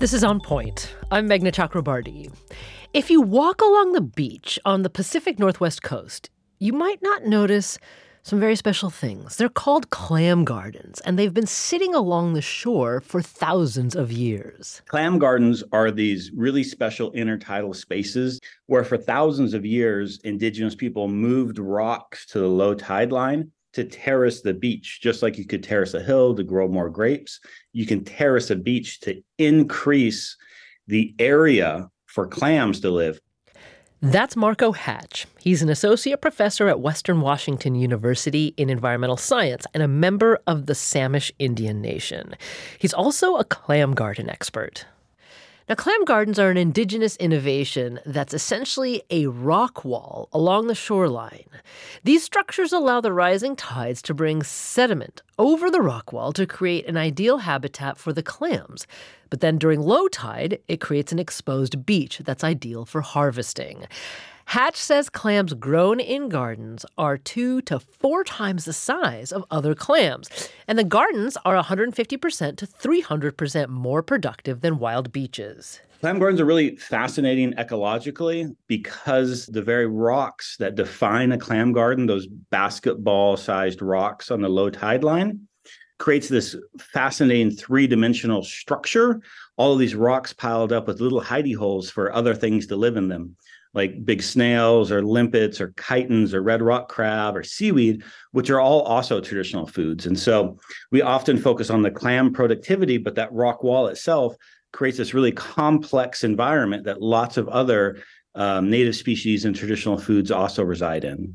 This is On Point. I'm Meghna Chakrabarti. If you walk along the beach on the Pacific Northwest coast, you might not notice some very special things. They're called clam gardens, and they've been sitting along the shore for thousands of years. Clam gardens are these really special intertidal spaces where, for thousands of years, indigenous people moved rocks to the low tide line to terrace the beach, just like you could terrace a hill to grow more grapes. You can terrace a beach to increase the area for clams to live. That's Marco Hatch. He's an associate professor at Western Washington University in environmental science and a member of the Samish Indian Nation. He's also a clam garden expert. Now, clam gardens are an indigenous innovation that's essentially a rock wall along the shoreline. These structures allow the rising tides to bring sediment over the rock wall to create an ideal habitat for the clams. But then during low tide, it creates an exposed beach that's ideal for harvesting. Hatch says clams grown in gardens are two to four times the size of other clams, and the gardens are 150% to 300% more productive than wild beaches. Clam gardens are really fascinating ecologically because the very rocks that define a clam garden, those basketball sized rocks on the low tide line, creates this fascinating three dimensional structure. All of these rocks piled up with little hidey holes for other things to live in them like big snails or limpets or chitons or red rock crab or seaweed, which are all also traditional foods. And so we often focus on the clam productivity, but that rock wall itself creates this really complex environment that lots of other um, native species and traditional foods also reside in.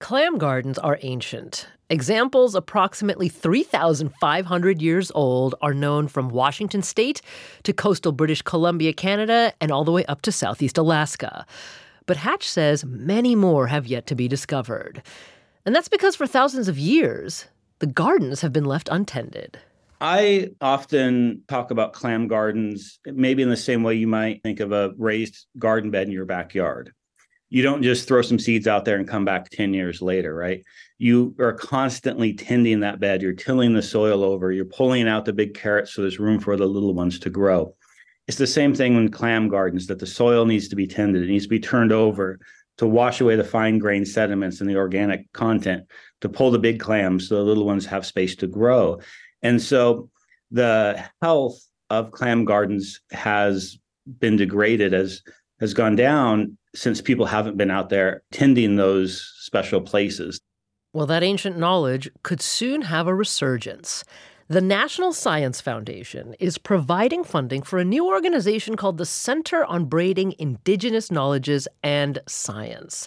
Clam gardens are ancient. Examples approximately 3,500 years old are known from Washington state to coastal British Columbia, Canada, and all the way up to southeast Alaska. But Hatch says many more have yet to be discovered. And that's because for thousands of years, the gardens have been left untended. I often talk about clam gardens, maybe in the same way you might think of a raised garden bed in your backyard you don't just throw some seeds out there and come back 10 years later, right? You are constantly tending that bed. You're tilling the soil over. You're pulling out the big carrots so there's room for the little ones to grow. It's the same thing in clam gardens that the soil needs to be tended. It needs to be turned over to wash away the fine grained sediments and the organic content to pull the big clams so the little ones have space to grow. And so the health of clam gardens has been degraded as has gone down since people haven't been out there tending those special places. Well, that ancient knowledge could soon have a resurgence. The National Science Foundation is providing funding for a new organization called the Center on Braiding Indigenous Knowledges and Science.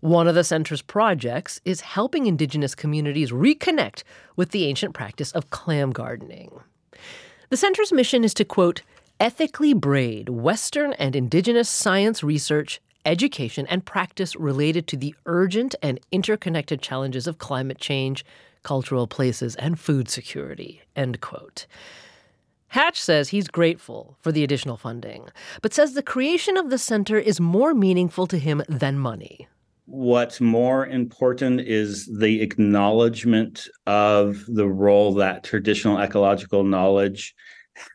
One of the center's projects is helping indigenous communities reconnect with the ancient practice of clam gardening. The center's mission is to, quote, ethically braid Western and indigenous science research education, and practice related to the urgent and interconnected challenges of climate change, cultural places, and food security. End quote. Hatch says he's grateful for the additional funding, but says the creation of the center is more meaningful to him than money. What's more important is the acknowledgement of the role that traditional ecological knowledge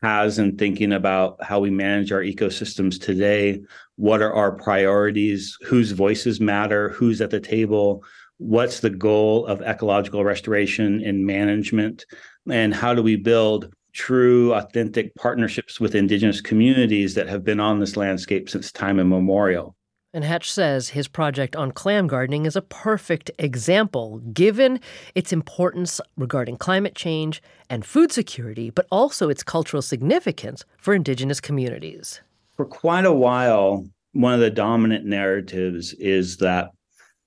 has in thinking about how we manage our ecosystems today. What are our priorities? Whose voices matter? Who's at the table? What's the goal of ecological restoration and management? And how do we build true, authentic partnerships with Indigenous communities that have been on this landscape since time immemorial? And Hatch says his project on clam gardening is a perfect example, given its importance regarding climate change and food security, but also its cultural significance for Indigenous communities. For quite a while, one of the dominant narratives is that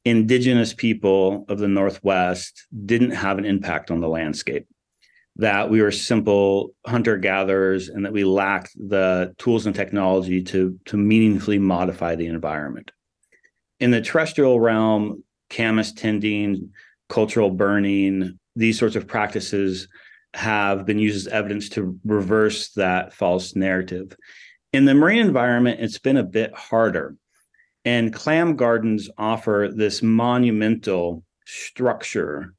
Indigenous people of the Northwest didn't have an impact on the landscape that we were simple hunter gatherers and that we lacked the tools and technology to to meaningfully modify the environment. In the terrestrial realm, camas tending, cultural burning, these sorts of practices have been used as evidence to reverse that false narrative. In the marine environment, it's been a bit harder. And clam gardens offer this monumental structure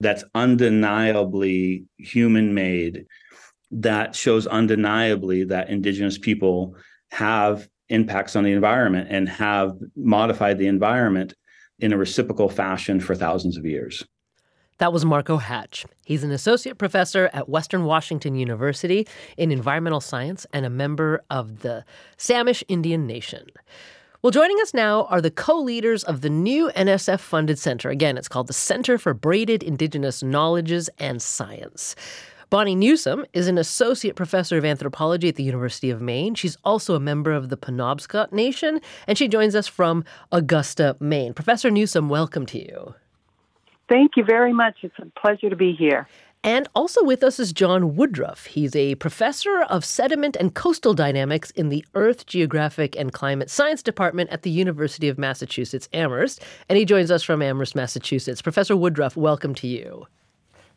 that's undeniably human made that shows undeniably that indigenous people have impacts on the environment and have modified the environment in a reciprocal fashion for thousands of years. That was Marco Hatch. He's an associate professor at Western Washington University in environmental science and a member of the Samish Indian Nation. Well, joining us now are the co leaders of the new NSF funded center. Again, it's called the Center for Braided Indigenous Knowledges and Science. Bonnie Newsom is an associate professor of anthropology at the University of Maine. She's also a member of the Penobscot Nation, and she joins us from Augusta, Maine. Professor Newsom, welcome to you. Thank you very much. It's a pleasure to be here. And also with us is John Woodruff. He's a professor of sediment and coastal dynamics in the Earth Geographic and Climate Science Department at the University of Massachusetts Amherst. And he joins us from Amherst, Massachusetts. Professor Woodruff, welcome to you.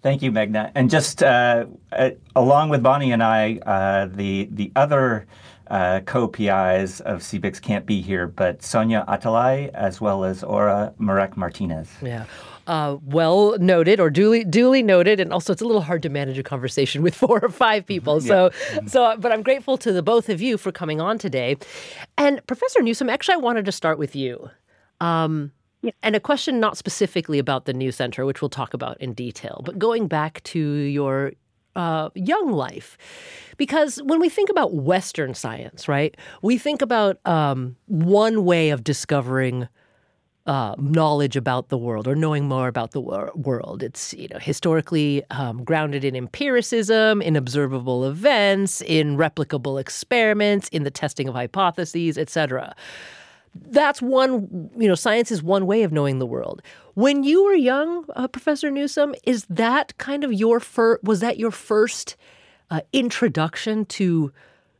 Thank you, Meghna. And just uh, uh, along with Bonnie and I, uh, the the other uh, co-PIs of CBIKS can't be here, but Sonya Atalay as well as Ora Marek Martinez. Yeah. Uh, well noted or duly duly noted, and also it's a little hard to manage a conversation with four or five people. So, yeah. so, but I'm grateful to the both of you for coming on today. And Professor Newsom, actually, I wanted to start with you. Um, yeah. And a question not specifically about the new center, which we'll talk about in detail, but going back to your uh, young life. Because when we think about Western science, right, we think about um, one way of discovering uh, knowledge about the world or knowing more about the wor- world. It's you know historically um, grounded in empiricism, in observable events, in replicable experiments, in the testing of hypotheses, etc that's one, you know, science is one way of knowing the world. When you were young, uh, Professor Newsom, is that kind of your first, was that your first uh, introduction to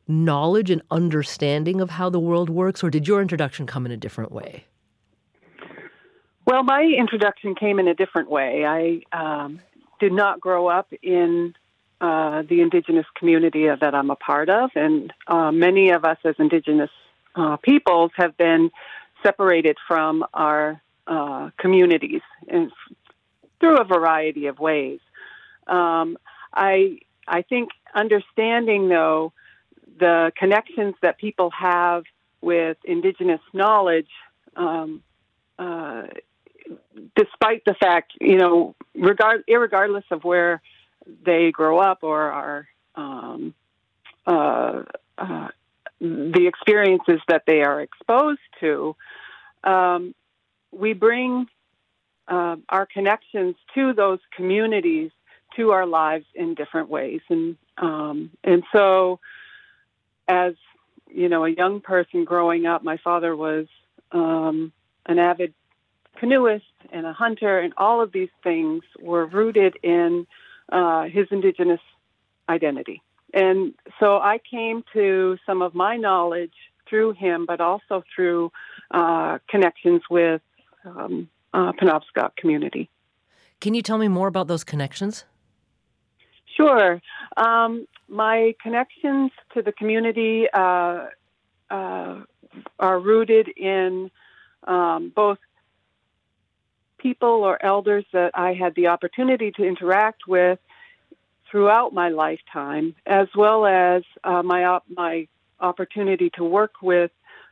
knowledge and understanding of how the world works, or did your introduction come in a different way? Well, my introduction came in a different way. I um, did not grow up in uh, the indigenous community that I'm a part of, and uh, many of us as indigenous uh, peoples have been separated from our uh, communities through a variety of ways. Um, I I think understanding though the connections that people have with indigenous knowledge, um, uh, despite the fact you know, regard regardless of where they grow up or are um, uh, uh, the experiences that they are exposed to, um, we bring uh, our connections to those communities to our lives in different ways, and um, and so as you know, a young person growing up, my father was um, an avid canoeist and a hunter, and all of these things were rooted in uh, his indigenous identity. And so I came to some of my knowledge through him, but also through uh, connections with um, uh, Penobscot community. Can you tell me more about those connections? Sure. Um, my connections to the community uh, uh, are rooted in um, both people or elders that I had the opportunity to interact with throughout my lifetime, as well as uh, my op- my opportunity to work with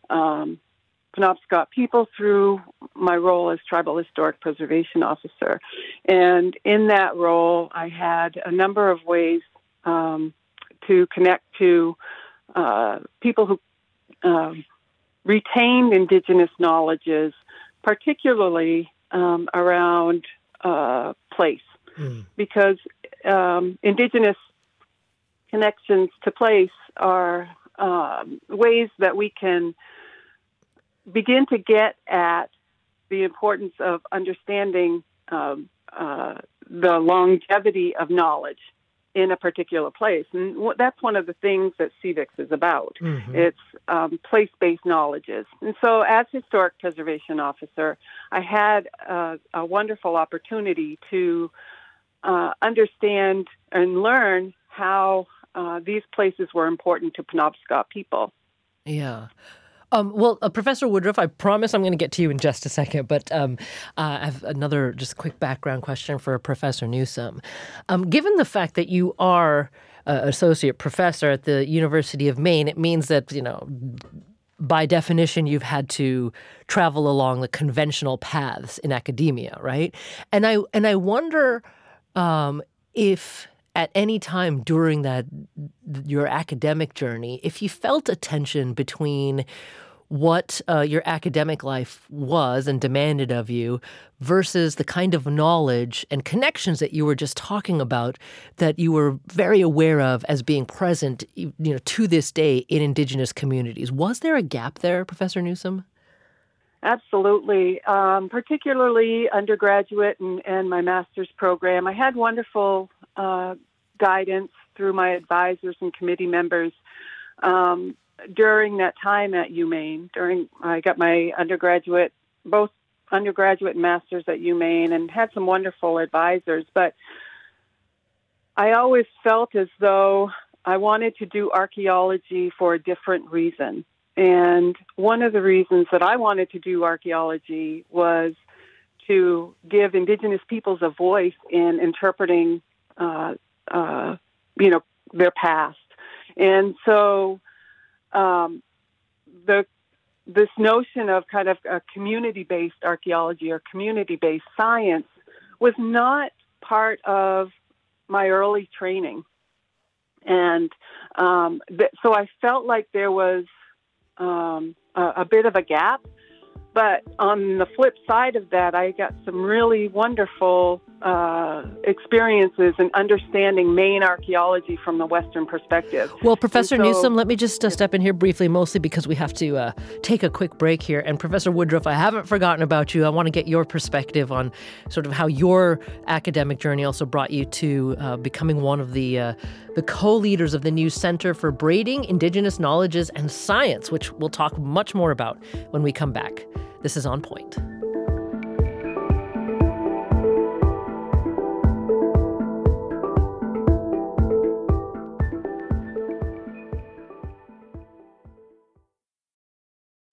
um, Penobscot people through my role as Tribal Historic Preservation Officer. And in that role, I had a number of ways um, to connect to uh, people who um, retained Indigenous knowledges, particularly um, around uh, place. Mm. Because um, indigenous connections to place are um, ways that we can begin to get at the importance of understanding um, uh, the longevity of knowledge in a particular place. And that's one of the things that CBIKS is about. Mm-hmm. It's um, place based knowledges. And so, as historic preservation officer, I had a, a wonderful opportunity to uh, understand and learn how uh, these places were important to Penobscot people. Yeah. Um, well, uh, Professor Woodruff, I promise I'm going to get to you in just a second, but um, uh, I have another just quick background question for Professor Newsom. Um, given the fact that you are uh, associate professor at the University of Maine, it means that, you know, by definition, you've had to travel along the conventional paths in academia, right? And I and I wonder um, if at any time during that your academic journey, if you felt a tension between what uh, your academic life was and demanded of you versus the kind of knowledge and connections that you were just talking about that you were very aware of as being present you know to this day in indigenous communities. Was there a gap there professor newsom absolutely um, particularly undergraduate and, and, my master's program i had wonderful uh, guidance through my advisors and committee members um, during that time at UMaine, during I got my undergraduate, both undergraduate and masters at UMaine, and had some wonderful advisors. But I always felt as though I wanted to do archaeology for a different reason. And one of the reasons that I wanted to do archaeology was to give Indigenous peoples a voice in interpreting, uh, uh, you know, their past. And so um, the this notion of kind of a community-based archaeology or community-based science was not part of my early training, and um, th- so I felt like there was um, a, a bit of a gap. But on the flip side of that, I got some really wonderful uh, experiences and understanding Maine archaeology from the Western perspective. Well, Professor so, Newsom, let me just uh, step in here briefly, mostly because we have to uh, take a quick break here. And Professor Woodruff, I haven't forgotten about you. I want to get your perspective on sort of how your academic journey also brought you to uh, becoming one of the uh, the co-leaders of the new Center for Braiding Indigenous Knowledges and Science, which we'll talk much more about when we come back. This is On Point.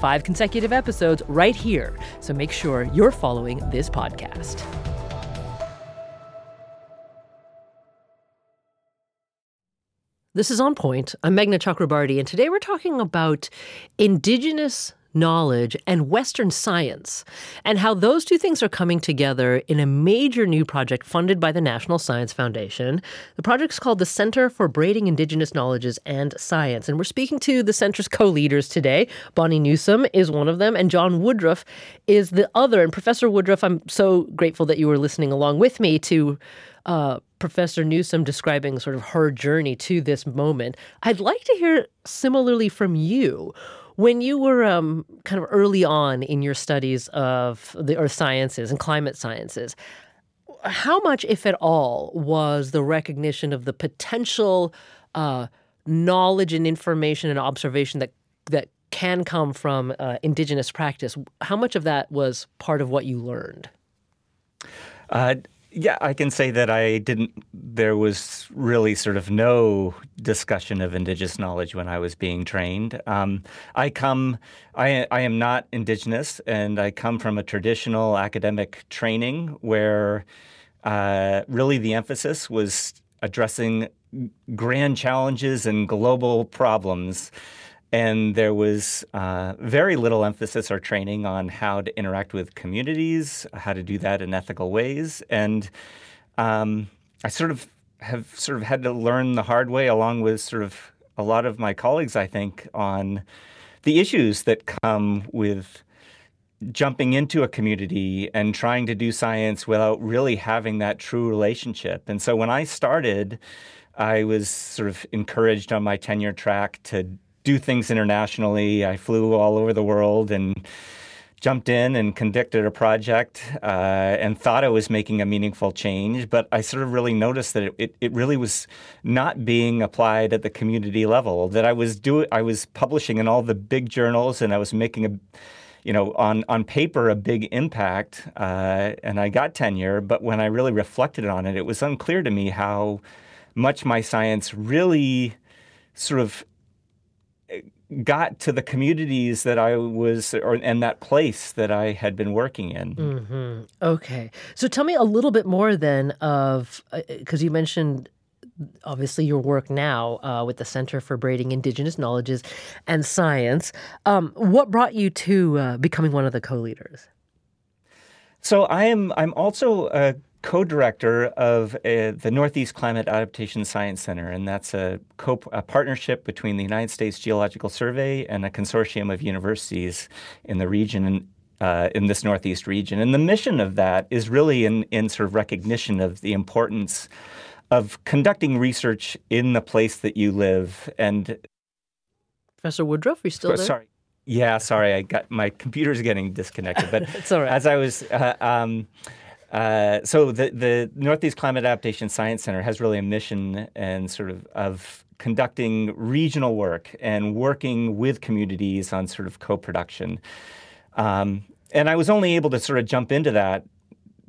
Five consecutive episodes right here, so make sure you're following this podcast. This is On Point. I'm Meghna Chakrabarti, and today we're talking about Indigenous knowledge and Western science, and how those two things are coming together in a major new project funded by the National Science Foundation. The project's called the Center for Braiding Indigenous Knowledges and Science, and we're speaking to the center's co-leaders today. Bonnie Newsom is one of them, and John Woodruff is the other. And Professor Woodruff, I'm so grateful that you were listening along with me to uh, Professor Newsom describing sort of her journey to this moment. I'd like to hear similarly from you. When you were um, kind of early on in your studies of the earth sciences and climate sciences, how much, if at all, was the recognition of the potential uh, knowledge and information and observation that that can come from uh, indigenous practice? How much of that was part of what you learned? Uh, yeah, I can say that I didn't. There was really sort of no discussion of indigenous knowledge when I was being trained. Um, I come, I, I am not indigenous, and I come from a traditional academic training where uh, really the emphasis was addressing grand challenges and global problems. And there was uh, very little emphasis or training on how to interact with communities, how to do that in ethical ways. And um, I sort of have sort of had to learn the hard way, along with sort of a lot of my colleagues, I think, on the issues that come with jumping into a community and trying to do science without really having that true relationship. And so when I started, I was sort of encouraged on my tenure track to do things internationally. I flew all over the world and jumped in and conducted a project uh, and thought I was making a meaningful change, but I sort of really noticed that it, it really was not being applied at the community level. That I was doing, I was publishing in all the big journals, and I was making a you know, on, on paper, a big impact, uh, and I got tenure. But when I really reflected on it, it was unclear to me how much my science really sort of got to the communities that I was, or and that place that I had been working in. Mm-hmm. Okay, so tell me a little bit more then of because uh, you mentioned obviously your work now uh, with the Center for Braiding Indigenous Knowledges and Science. Um, what brought you to uh, becoming one of the co-leaders? So I am. I'm also a co-director of uh, the Northeast Climate Adaptation Science Center, and that's a, co- a partnership between the United States Geological Survey and a consortium of universities in the region. Uh, in this Northeast region. And the mission of that is really in, in sort of recognition of the importance of conducting research in the place that you live. And Professor Woodruff, are you still there? Sorry. Yeah, sorry, I got my computer's getting disconnected. But it's all right. As I was, uh, um, uh, so the the Northeast Climate Adaptation Science Center has really a mission and sort of of conducting regional work and working with communities on sort of co-production. Um, and I was only able to sort of jump into that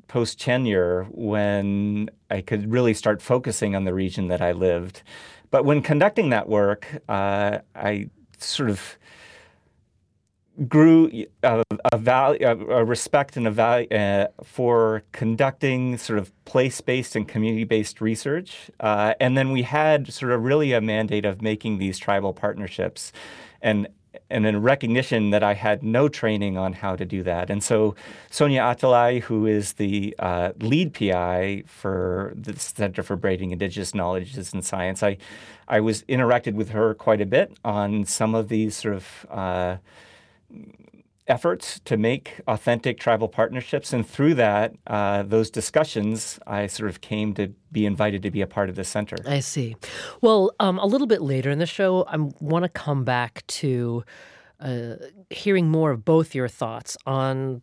post tenure when I could really start focusing on the region that I lived. But when conducting that work, uh, I sort of grew a, a, value, a, respect and a value uh, for conducting sort of place-based and community-based research, uh, and then we had sort of really a mandate of making these tribal partnerships, and and in recognition that I had no training on how to do that. And so Sonya Atalay, who is the uh, lead PI for the Center for Braiding Indigenous Knowledges and Science, I, I was interacted with her quite a bit on some of these sort of uh, efforts to make authentic tribal partnerships. And through that, uh, those discussions, I sort of came to be invited to be a part of the center. I see. Well, um, a little bit later in the show, I want to come back to uh, hearing more of both your thoughts on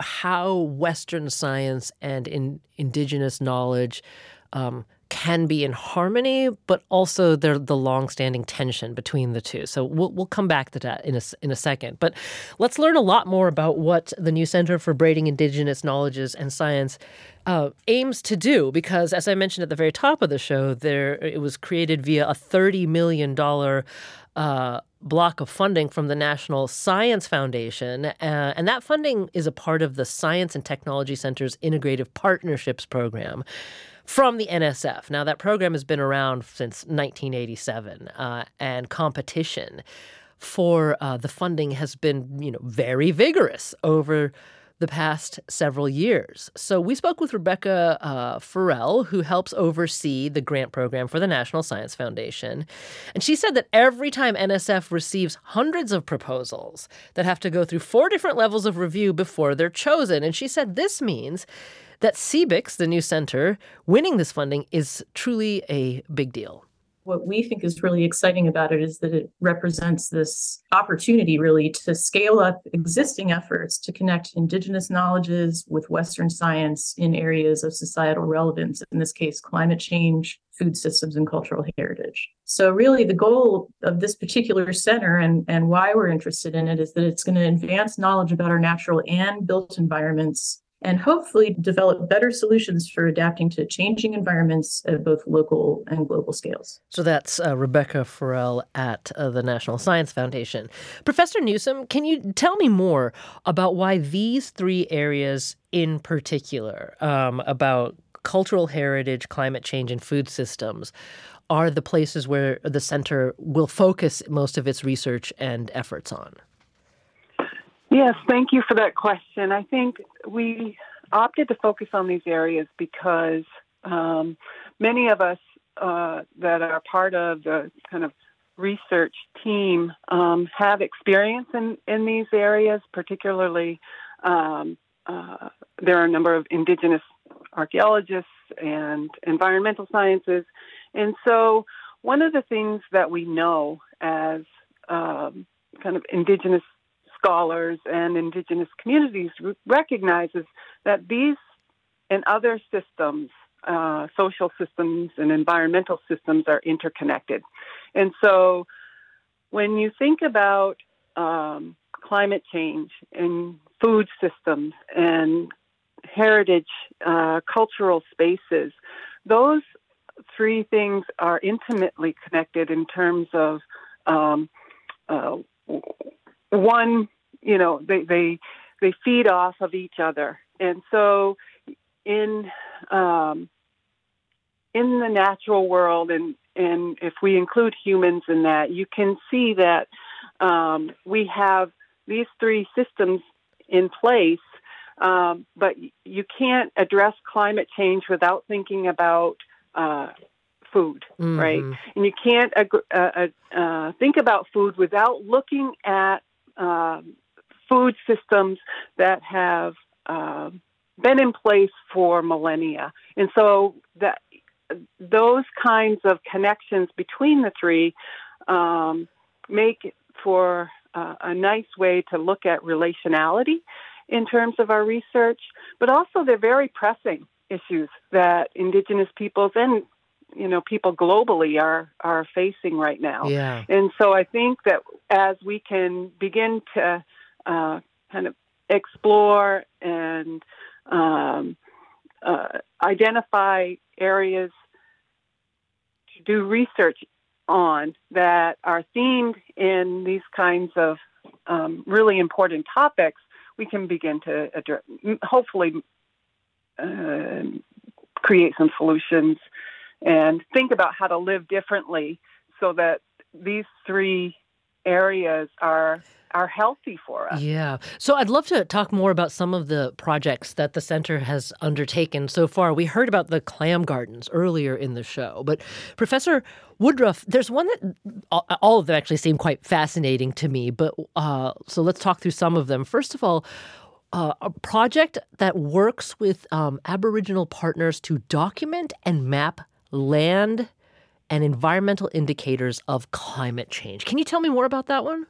how Western science and in, indigenous knowledge um, can be in harmony, but also there the long-standing tension between the two. So we'll we'll come back to that in a in a second. But let's learn a lot more about what the new Center for Braiding Indigenous Knowledges and Science uh, aims to do. Because as I mentioned at the very top of the show, there it was created via a thirty million dollar. Uh, block of funding from the National Science Foundation. Uh, and that funding is a part of the Science and Technology Center's Integrative Partnerships Program from the NSF. Now, that program has been around since 1987, uh, and competition for uh, the funding has been, you know, very vigorous over the past several years. So we spoke with Rebecca uh, Ferrell, who helps oversee the grant program for the National Science Foundation. And she said that every time NSF receives hundreds of proposals that have to go through four different levels of review before they're chosen. And she said this means that CBIKS, the new center, winning this funding is truly a big deal. What we think is really exciting about it is that it represents this opportunity, really, to scale up existing efforts to connect Indigenous knowledges with Western science in areas of societal relevance, in this case, climate change, food systems, and cultural heritage. So, really, the goal of this particular center and, and why we're interested in it is that it's going to advance knowledge about our natural and built environments and hopefully develop better solutions for adapting to changing environments at both local and global scales. So that's uh, Rebecca Ferrell at uh, the National Science Foundation. Professor Newsom, can you tell me more about why these three areas in particular, um, about cultural heritage, climate change, and food systems, are the places where the center will focus most of its research and efforts on? Yes, thank you for that question. I think we opted to focus on these areas because um, many of us uh, that are part of the kind of research team um, have experience in, in these areas, particularly um, uh, there are a number of indigenous archaeologists and environmental sciences. And so, one of the things that we know as um, kind of indigenous scholars and indigenous communities recognizes that these and other systems, uh, social systems and environmental systems, are interconnected. And so, when you think about um, climate change and food systems and heritage uh, cultural spaces, those three things are intimately connected in terms of um, uh, one, you know, they, they they feed off of each other, and so in um, in the natural world, and and if we include humans in that, you can see that um, we have these three systems in place, um, but you can't address climate change without thinking about uh, food, mm-hmm. right? And you can't uh, uh, uh, think about food without looking at um, food systems that have um, been in place for millennia. And so that those kinds of connections between the three um, make for uh, a nice way to look at relationality in terms of our research, but also they're very pressing issues that Indigenous peoples and you know people globally are are facing right now. Yeah. And so I think that as we can begin to uh, kind of explore and um, uh, identify areas to do research on that are themed in these kinds of um, really important topics, we can begin to address, hopefully uh, create some solutions and think about how to live differently so that these three areas are are healthy for us. Yeah. So I'd love to talk more about some of the projects that the center has undertaken so far. We heard about the clam gardens earlier in the show, but Professor Woodruff, there's one that all of them actually seem quite fascinating to me. But uh, so let's talk through some of them. First of all. Uh, a project that works with um, Aboriginal partners to document and map land and environmental indicators of climate change. Can you tell me more about that one?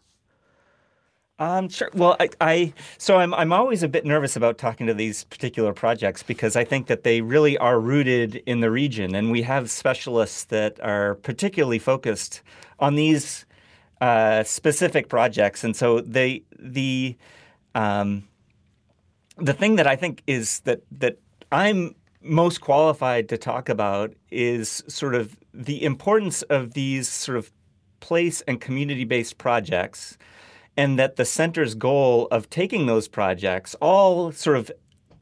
Um, sure. Well, I, I, so I'm I'm always a bit nervous about talking to these particular projects because I think that they really are rooted in the region, and we have specialists that are particularly focused on these uh, specific projects, and so they the um, the thing that I think is that that I'm most qualified to talk about is sort of the importance of these sort of place and community based projects and that the center's goal of taking those projects, all sort of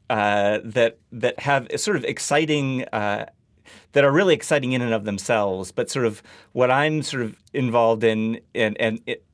uh, that that have sort of exciting. Uh, that are really exciting in and of themselves, but sort of what I'm sort of involved in, and, and it,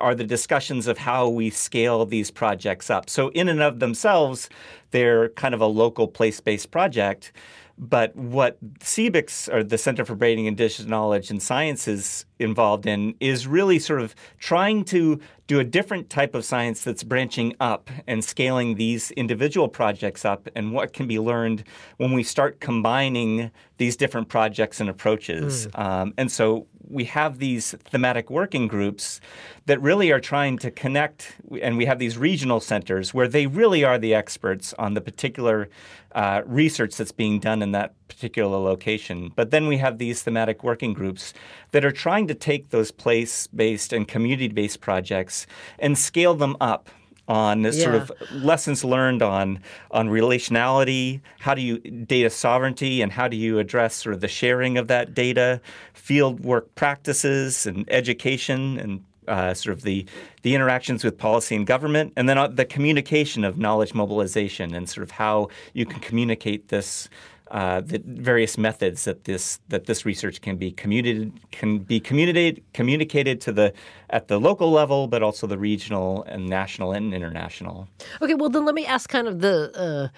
are the discussions of how we scale these projects up. So, in and of themselves, they're kind of a local place based project. But what CBIKS, or the Center for Braiding Indigenous Knowledge and Science, is involved in is really sort of trying to do a different type of science that's branching up and scaling these individual projects up and what can be learned when we start combining these different projects and approaches. Mm. Um, and so we have these thematic working groups that really are trying to connect, and we have these regional centers where they really are the experts on the particular uh, research that's being done in that particular location. But then we have these thematic working groups that are trying to take those place based and community based projects and scale them up on yeah. sort of lessons learned on on relationality, how do you data sovereignty, and how do you address sort of the sharing of that data, field work practices, and education, and uh, sort of the the interactions with policy and government, and then uh, the communication of knowledge mobilization, and sort of how you can communicate this uh, the various methods that this that this research can be communicated can be communicated communicated to the at the local level, but also the regional and national and international. Okay, well then let me ask kind of the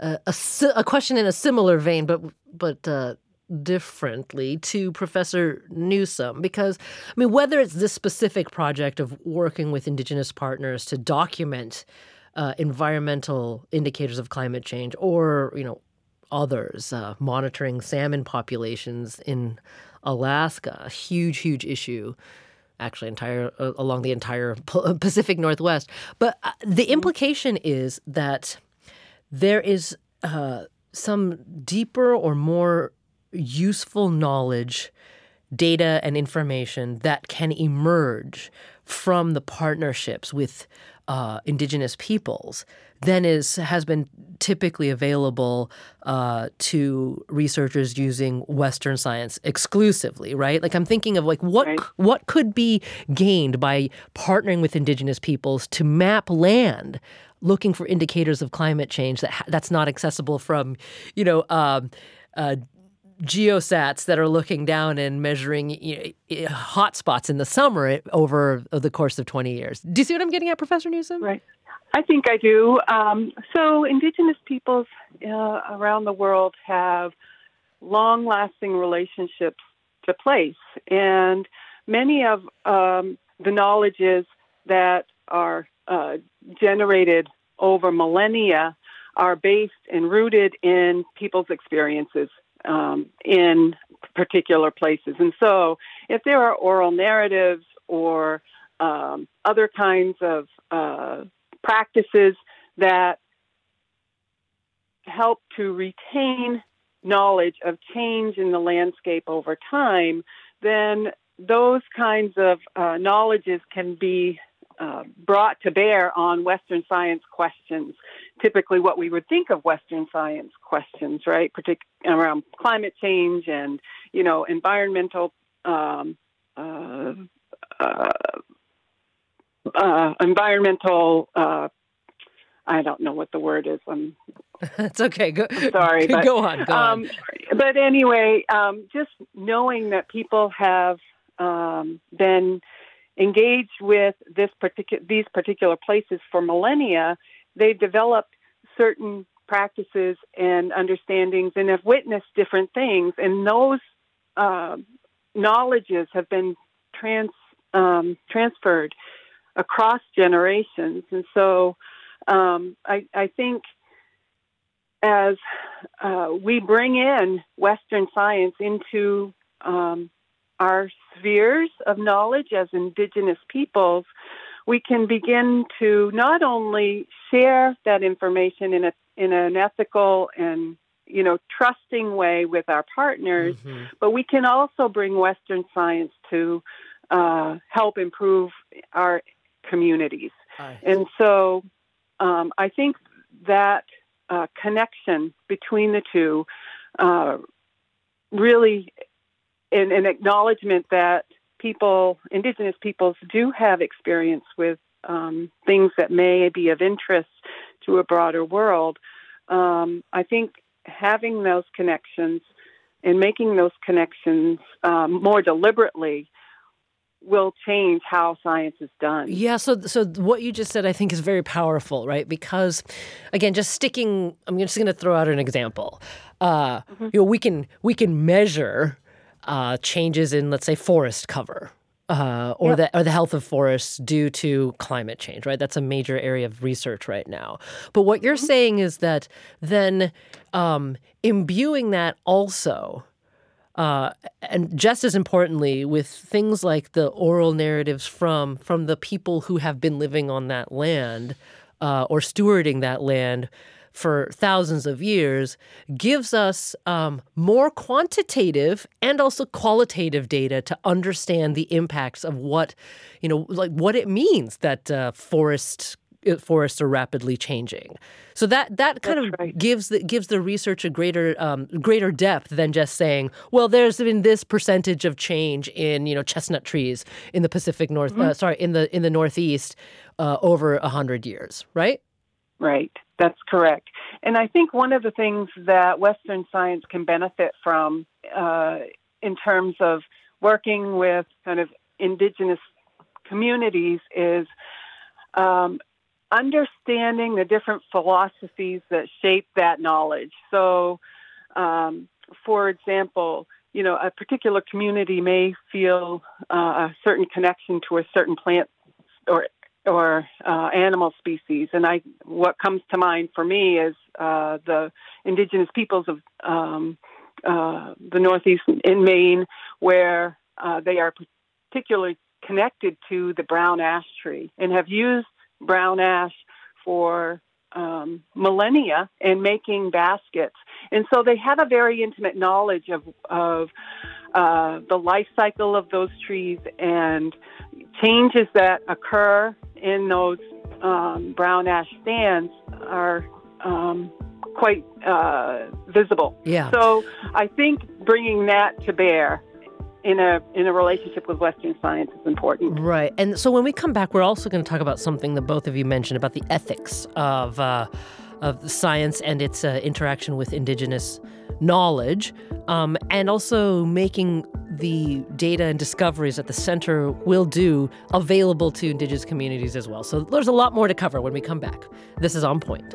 uh, uh a, a question in a similar vein, but but uh, differently to Professor Newsom because, I mean, whether it's this specific project of working with Indigenous partners to document uh, environmental indicators of climate change or, you know, others, uh, monitoring salmon populations in Alaska, a huge, huge issue actually entire uh, along the entire Pacific Northwest. But uh, the implication is that there is uh, some deeper or more useful knowledge, data, and information that can emerge from the partnerships with uh, indigenous peoples than is has been typically available uh, to researchers using Western science exclusively, right? Like I'm thinking of like what right. what could be gained by partnering with indigenous peoples to map land, looking for indicators of climate change that that's not accessible from, you know. Um, uh, geosats that are looking down and measuring you know, hot spots in the summer over the course of 20 years. Do you see what I'm getting at, Professor Newsom? Right. I think I do. Um, so, Indigenous peoples uh, around the world have long lasting relationships to place, and many of um, the knowledges that are uh, generated over millennia are based and rooted in people's experiences um, in particular places. And so, if there are oral narratives or um, other kinds of uh, practices that help to retain knowledge of change in the landscape over time, then those kinds of uh, knowledges can be uh, brought to bear on Western science questions. Typically, what we would think of Western science questions, right, Partic- around climate change and you know environmental um, uh, uh uh, environmental. Uh, I don't know what the word is. I'm. It's okay. Go, I'm sorry, but go on. Go um, on. But anyway, um, just knowing that people have um, been engaged with this particular these particular places for millennia, they've developed certain practices and understandings and have witnessed different things, and those uh, knowledges have been trans um, transferred across generations. And so um, I, I, think as uh, we bring in Western science into um, our spheres of knowledge as Indigenous peoples, we can begin to not only share that information in a in an ethical and you know trusting way with our partners, mm-hmm. but we can also bring Western science to uh, help improve our communities. And so um, I think that uh, connection between the two uh, really, in an acknowledgement that people, Indigenous peoples, do have experience with um, things that may be of interest to a broader world. Um, I think having those connections and making those connections um, more deliberately will change how science is done. Yeah, so so what you just said I think is very powerful, right? Because again, just sticking I'm just going to throw out an example. Uh, mm-hmm. you know, we can we can measure uh, changes in let's say forest cover. Uh, or yep. the or the health of forests due to climate change, right? That's a major area of research right now. But what you're mm-hmm. saying is that then um, imbuing that also uh, and just as importantly, with things like the oral narratives from from the people who have been living on that land uh, or stewarding that land for thousands of years, gives us um, more quantitative and also qualitative data to understand the impacts of what, you know, like what it means that uh, forests forests are rapidly changing. So that that kind That's of right. gives the gives the research a greater um, greater depth than just saying, well, there's been this percentage of change in you know chestnut trees in the Pacific North, mm-hmm. uh, sorry, in the in the Northeast uh, over a hundred years, right? Right. That's correct. And I think one of the things that Western science can benefit from uh, in terms of working with kind of indigenous communities is um, understanding the different philosophies that shape that knowledge. So, um, for example, you know, a particular community may feel uh, a certain connection to a certain plant or or uh, animal species, and I what comes to mind for me is uh, the indigenous peoples of um, uh, the Northeast in Maine, where uh, they are particularly connected to the brown ash tree and have used brown ash for um, millennia and making baskets. And so they have a very intimate knowledge of, of uh, the life cycle of those trees and changes that occur in those um, brown ash stands are um, quite uh, visible. Yeah. So I think bringing that to bear in a in a relationship with Western science is important. Right. And so when we come back, we're also going to talk about something that both of you mentioned about the ethics of uh, of science and its uh, interaction with indigenous knowledge, um, and also making the data and discoveries that the center will do available to indigenous communities as well. So there's a lot more to cover when we come back. This is on point.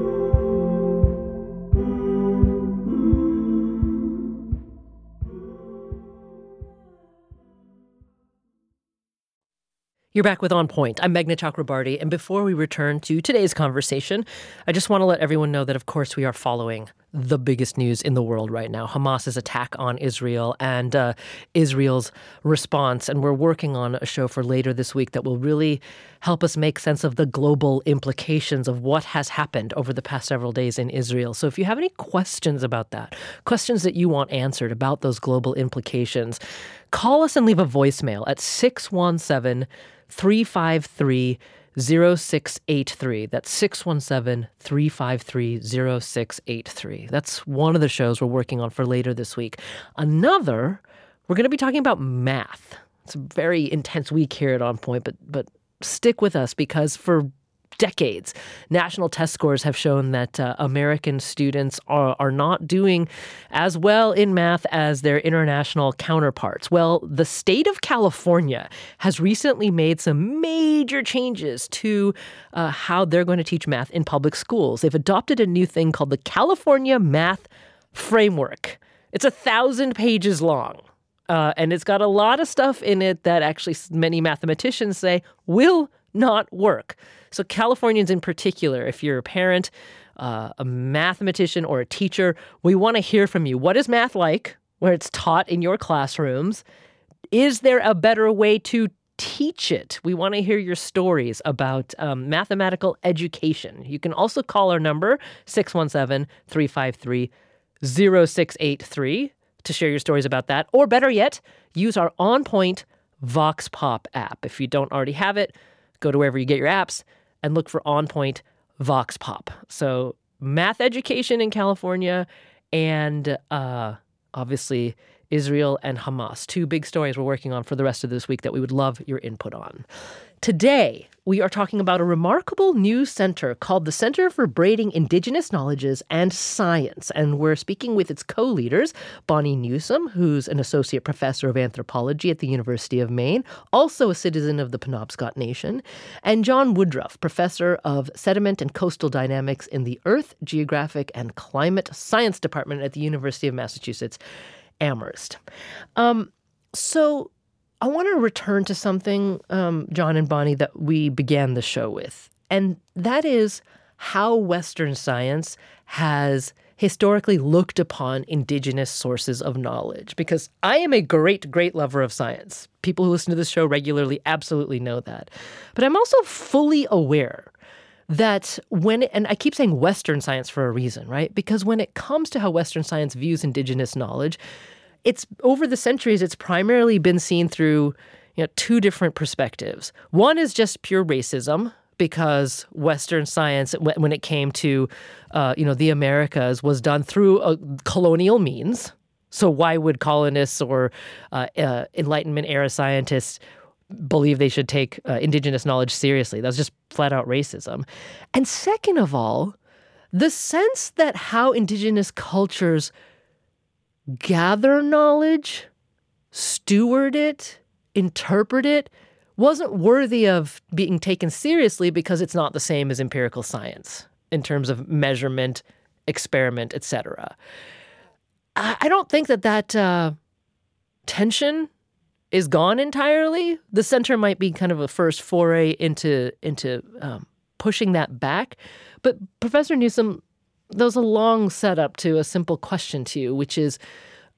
You're back with On Point. I'm Meghna Chakrabarti. And before we return to today's conversation, I just want to let everyone know that, of course, we are following the biggest news in the world right now Hamas's attack on Israel and uh, Israel's response. And we're working on a show for later this week that will really help us make sense of the global implications of what has happened over the past several days in Israel. So if you have any questions about that, questions that you want answered about those global implications, call us and leave a voicemail at 617 353 0683. That's 617 353 0683. That's one of the shows we're working on for later this week. Another, we're going to be talking about math. It's a very intense week here at On Point, but, but stick with us because for decades, national test scores have shown that uh, American students are, are not doing as well in math as their international counterparts. Well, the state of California has recently made some major changes to uh, how they're going to teach math in public schools. They've adopted a new thing called the California Math Framework. It's a thousand pages long. Uh, and it's got a lot of stuff in it that actually many mathematicians say will not work. So, Californians in particular, if you're a parent, uh, a mathematician, or a teacher, we want to hear from you. What is math like where it's taught in your classrooms? Is there a better way to teach it? We want to hear your stories about um, mathematical education. You can also call our number, 617 353 0683, to share your stories about that. Or better yet, use our On Point Vox Pop app. If you don't already have it, go to wherever you get your apps and look for On Point Vox Pop. So, math education in California and uh, obviously Israel and Hamas. Two big stories we're working on for the rest of this week that we would love your input on. Today, we are talking about a remarkable new center called the Center for Braiding Indigenous Knowledges and Science. And we're speaking with its co leaders, Bonnie Newsom, who's an associate professor of anthropology at the University of Maine, also a citizen of the Penobscot Nation, and John Woodruff, professor of sediment and coastal dynamics in the Earth, Geographic, and Climate Science Department at the University of Massachusetts, Amherst. Um, so, I want to return to something, um, John and Bonnie, that we began the show with. And that is how Western science has historically looked upon indigenous sources of knowledge because I am a great, great lover of science. People who listen to this show regularly absolutely know that. But I'm also fully aware that when, and I keep saying Western science for a reason, right? Because when it comes to how Western science views indigenous knowledge, it's over the centuries, it's primarily been seen through you know, two different perspectives. One is just pure racism, because Western science, when it came to, uh, you know, the Americas, was done through a colonial means. So why would colonists or uh, uh, Enlightenment era scientists believe they should take uh, indigenous knowledge seriously? That was just flat out racism. And second of all, the sense that how indigenous cultures gather knowledge, steward it, interpret it wasn't worthy of being taken seriously because it's not the same as empirical science in terms of measurement, experiment, etc. I don't think that that uh, tension is gone entirely. The center might be kind of a first foray into into um, pushing that back. But Professor Newsom, was a long setup to a simple question to you, which is,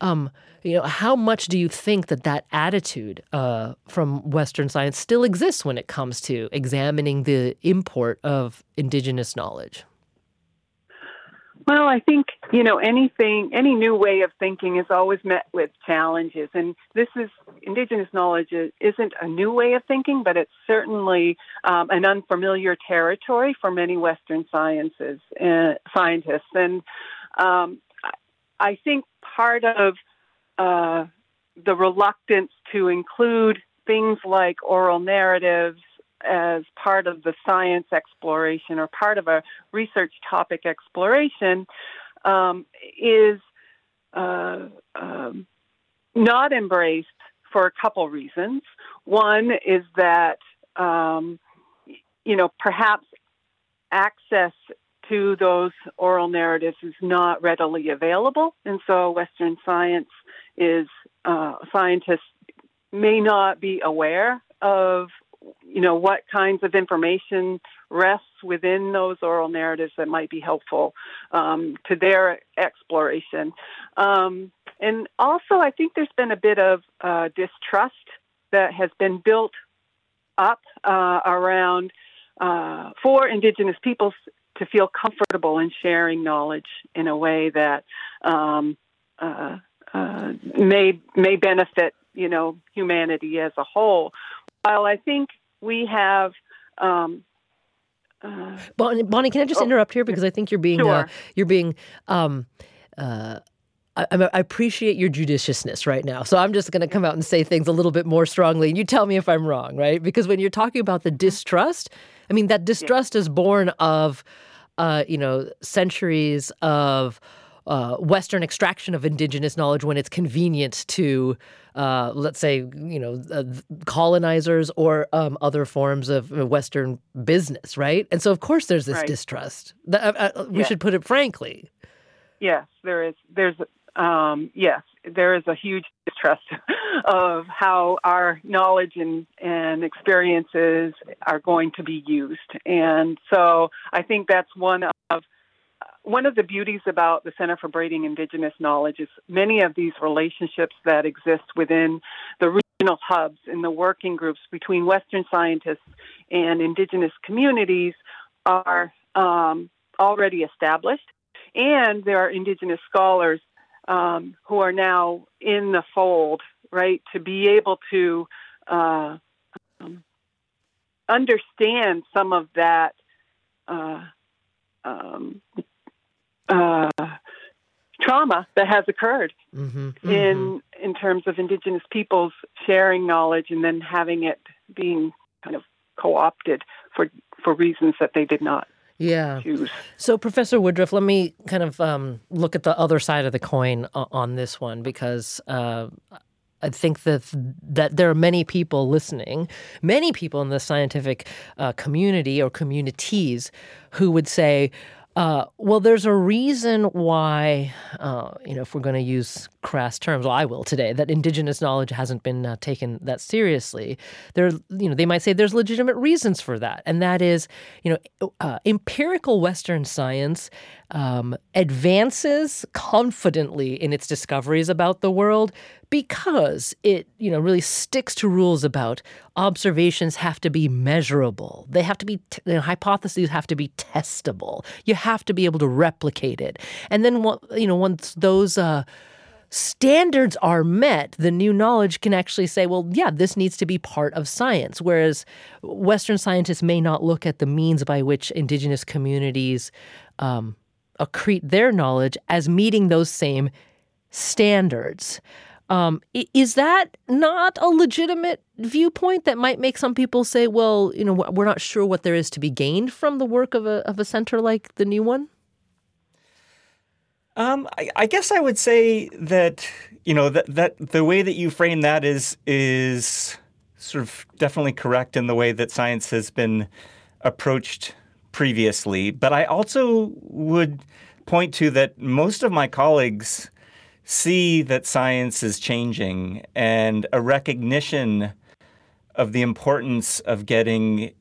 um, you know, how much do you think that that attitude uh, from Western science still exists when it comes to examining the import of indigenous knowledge? Well, I think, you know, anything, any new way of thinking is always met with challenges. And this is, Indigenous knowledge isn't a new way of thinking, but it's certainly um, an unfamiliar territory for many Western sciences, uh, scientists. And um, I think part of uh, the reluctance to include things like oral narratives as part of the science exploration or part of a research topic exploration um, is uh, um, not embraced for a couple reasons. One is that um, you know perhaps access to those oral narratives is not readily available, and so Western science is uh, scientists may not be aware of you know what kinds of information rests within those oral narratives that might be helpful um, to their exploration um, and also i think there's been a bit of uh, distrust that has been built up uh, around uh, for indigenous peoples to feel comfortable in sharing knowledge in a way that um, uh, uh, may may benefit you know humanity as a whole. While I think we have. Um, uh, Bonnie, Bonnie, can I just oh, interrupt here because I think you're being uh, you're being um, uh, I, I, appreciate your judiciousness right now. So I'm just going to come out and say things a little bit more strongly, and you tell me if I'm wrong, right? Because when you're talking about the distrust, I mean that distrust yeah. is born of, uh, you know, centuries of uh, Western extraction of indigenous knowledge when it's convenient to, uh, let's say, you know, uh, colonizers or um, other forms of Western business, right? And so, of course, there's this right. distrust. Uh, uh, we yes. should put it frankly. Yes, there is. There's um, yes, there is a huge distrust of how our knowledge and, and experiences are going to be used. And so I think that's one of one of the beauties about the Center for Braiding Indigenous Knowledge is many of these relationships that exist within the regional hubs and the working groups between Western scientists and Indigenous communities are um, already established. And there are Indigenous scholars um, who are now in the fold, right, to be able to uh, um, understand some of that. Uh, um, uh, trauma that has occurred mm-hmm, mm-hmm. in in terms of indigenous peoples sharing knowledge and then having it being kind of co-opted for for reasons that they did not yeah. choose. So, Professor Woodruff, let me kind of um, look at the other side of the coin on this one because uh, I think that that there are many people listening, many people in the scientific uh, community or communities who would say, uh, well, there's a reason why, uh, you know, if we're going to use crass terms, well, I will today, that indigenous knowledge hasn't been uh, taken that seriously. There, you know, they might say there's legitimate reasons for that, and that is, you know, uh, empirical Western science um, advances confidently in its discoveries about the world because it, you know, really sticks to rules about observations have to be measurable. They have to be, t- you know, hypotheses have to be testable. You have to be able to replicate it, and then, you know, once those uh, standards are met, the new knowledge can actually say, well, yeah, this needs to be part of science. Whereas Western scientists may not look at the means by which indigenous communities um, accrete their knowledge as meeting those same standards. Um, is that not a legitimate viewpoint that might make some people say, well, you know, we're not sure what there is to be gained from the work of a, of a center like the new one? Um, I, I, guess I would say that you know that that the way that you frame that is is sort of definitely correct in the way that science has been approached previously. But I also would point to that most of my colleagues see that science is changing and a recognition of the importance of getting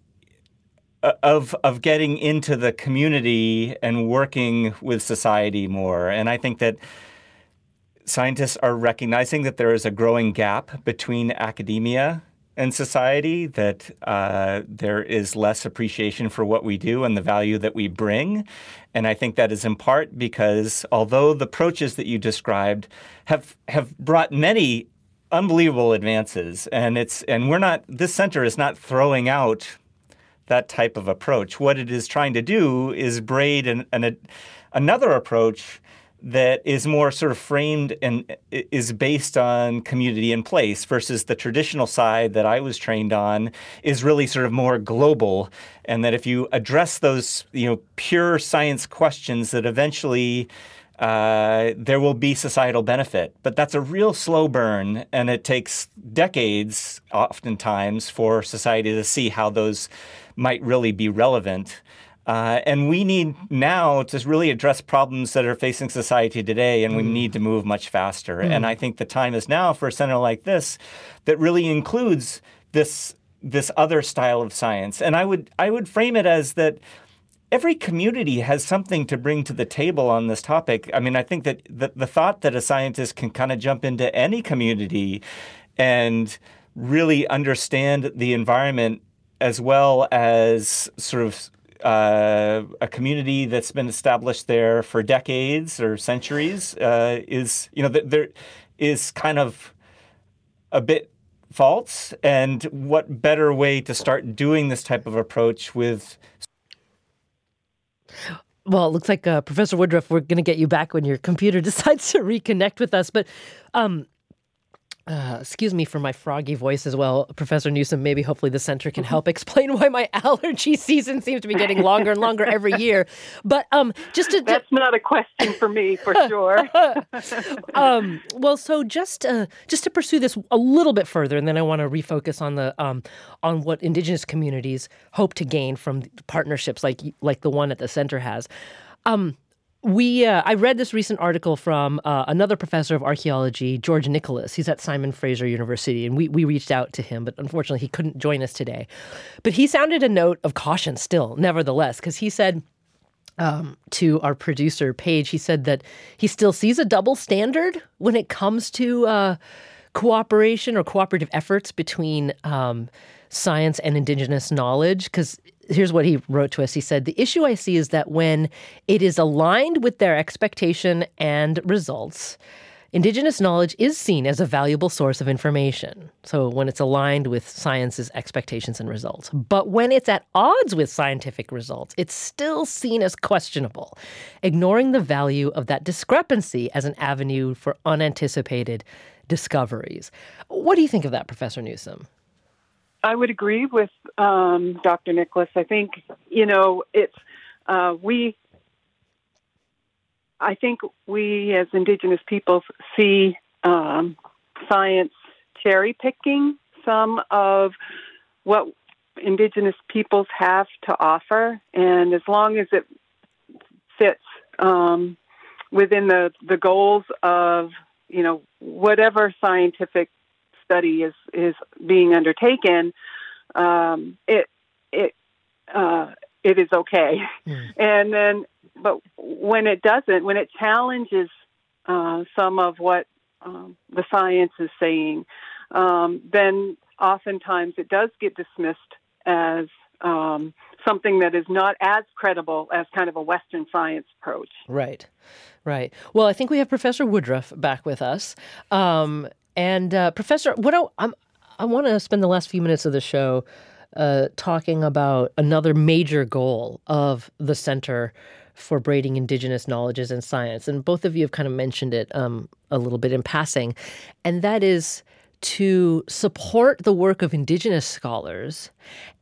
of of getting into the community and working with society more. And I think that scientists are recognizing that there is a growing gap between academia and society, that uh, there is less appreciation for what we do and the value that we bring. And I think that is in part because although the approaches that you described have have brought many unbelievable advances and it's and we're not this center is not throwing out that type of approach. What it is trying to do is braid an, an, another approach that is more sort of framed and is based on community and place versus the traditional side that I was trained on is really sort of more global and that if you address those you know pure science questions that eventually uh, there will be societal benefit. But that's a real slow burn, and it takes decades, oftentimes, for society to see how those might really be relevant. Uh, and we need now to really address problems that are facing society today, and we mm. need to move much faster. Mm. And I think the time is now for a center like this that really includes this this other style of science. And I would I would frame it as that every community has something to bring to the table on this topic. I mean, I think that the, the thought that a scientist can kind of jump into any community and really understand the environment as well as sort of uh, a community that's been established there for decades or centuries uh, is, you know, th- there is kind of a bit false. And what better way to start doing this type of approach with? Well, it looks like uh, Professor Woodruff, we're going to get you back when your computer decides to reconnect with us. But um, uh, excuse me for my froggy voice as well, Professor Newsom. Maybe hopefully the center can help explain why my allergy season seems to be getting longer and longer every year. But um, just to, that's not a question for me for sure. um, well, so just uh, just to pursue this a little bit further, and then I want to refocus on the um, on what Indigenous communities hope to gain from partnerships like like the one at the center has. Um, we uh, I read this recent article from uh, another professor of archaeology, George Nicholas. He's at Simon Fraser University, and we we reached out to him, but unfortunately he couldn't join us today. But he sounded a note of caution still, nevertheless, because he said. Um, to our producer Paige, he said that he still sees a double standard when it comes to uh, cooperation or cooperative efforts between um, science and indigenous knowledge. Because here's what he wrote to us. He said, The issue I see is that when it is aligned with their expectation and results, Indigenous knowledge is seen as a valuable source of information. So, when it's aligned with science's expectations and results. But when it's at odds with scientific results, it's still seen as questionable, ignoring the value of that discrepancy as an avenue for unanticipated discoveries. What do you think of that, Professor Newsom? I would agree with um, Dr. Nicholas. I think you know it's uh, we. I think we as Indigenous peoples see um, science cherry picking some of what Indigenous peoples have to offer, and as long as it fits um, within the the goals of you know, whatever scientific study is is being undertaken, um, it it uh, it is okay. Mm. And then, but when it doesn't, when it challenges uh, some of what um, the science is saying, um, then oftentimes it does get dismissed as um, something that is not as credible as kind of a Western science approach. Right, right. Well, I think we have Professor Woodruff back with us. Um, and uh, Professor, what I, I want to spend the last few minutes of the show uh, talking about another major goal of the Center for Braiding Indigenous Knowledges and Science. And both of you have kind of mentioned it um, a little bit in passing. And that is to support the work of Indigenous scholars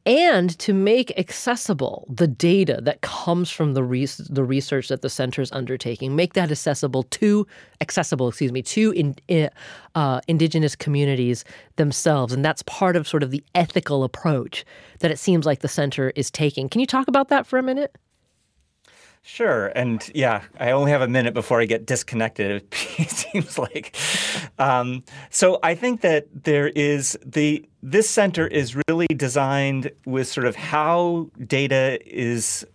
and to make accessible the data that comes from the re- the research that the center is undertaking, make that accessible to accessible, excuse me, to in, uh, indigenous communities themselves, and that's part of sort of the ethical approach that it seems like the center is taking. Can you talk about that for a minute? Sure. And yeah, I only have a minute before I get disconnected, it seems like. Um, so I think that there is the this center is really designed with sort of how data is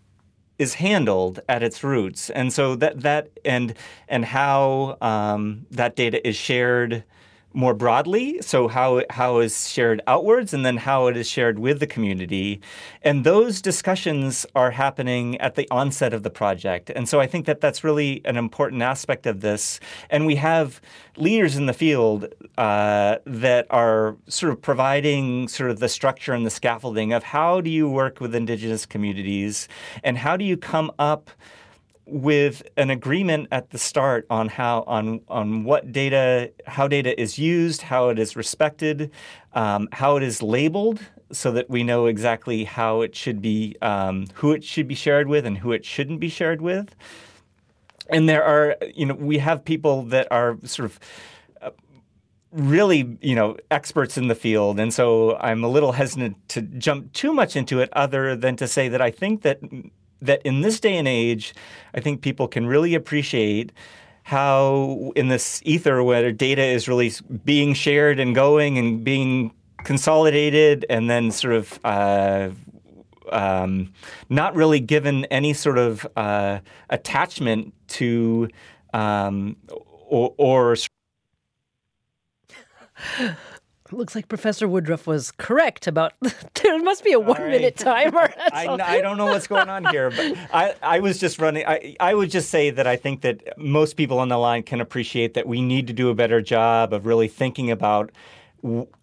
is handled at its roots, and so that that and and how um, that data is shared more broadly. So how how is shared outwards, and then how it is shared with the community, and those discussions are happening at the onset of the project. And so I think that that's really an important aspect of this. And we have leaders in the field uh, that are sort of providing sort of the structure and the scaffolding of how do you work with indigenous communities, and how do you come up with an agreement at the start on how on on what data how data is used, how it is respected, um, how it is labeled, so that we know exactly how it should be, um, who it should be shared with, and who it shouldn't be shared with. And there are, you know, we have people that are sort of uh, really, you know, experts in the field. And so I'm a little hesitant to jump too much into it other than to say that I think that that in this day and age, I think people can really appreciate how in this ether where data is really being shared and going and being consolidated and then sort of uh, um, not really given any sort of uh, attachment to um, or, or Looks like Professor Woodruff was correct about there must be a one right. minute timer. I, I, don't know what's going on here, but I, I was just running. I, I would just say that I think that most people on the line can appreciate that we need to do a better job of really thinking about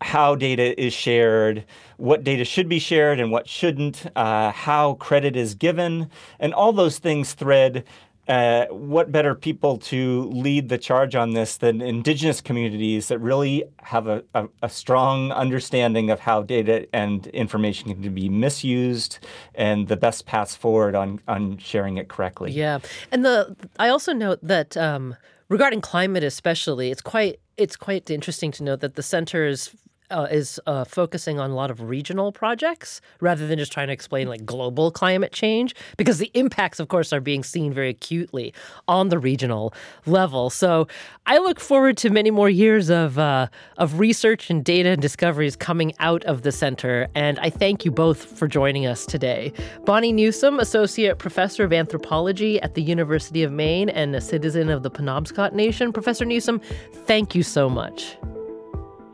how data is shared, what data should be shared and what shouldn't, uh, how credit is given, and all those things thread uh, what better people to lead the charge on this than indigenous communities that really have a, a, a, strong understanding of how data and information can be misused and the best paths forward on, on sharing it correctly. Yeah. And the I also note that um, regarding climate especially, it's quite it's quite interesting to note that the center is uh, is uh, focusing on a lot of regional projects rather than just trying to explain like global climate change because the impacts of course are being seen very acutely on the regional level. So i look forward to many more years of uh, of research and data and discoveries coming out of the center and i thank you both for joining us today. Bonnie Newsom, associate professor of anthropology at the university of maine and a citizen of the penobscot nation. Professor Newsom, thank you so much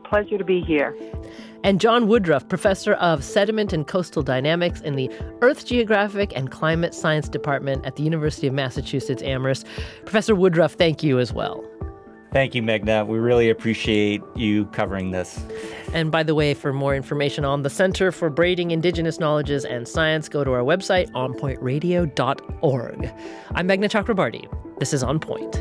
pleasure to be here. And John Woodruff, professor of sediment and coastal dynamics in the Earth Geographic and Climate Science Department at the University of Massachusetts Amherst. Professor Woodruff, thank you as well. Thank you, Meghna. We really appreciate you covering this. And by the way, for more information on the Center for Braiding Indigenous Knowledges and Science, go to our website, onpointradio.org. I'm Meghna Chakrabarti. This is On Point.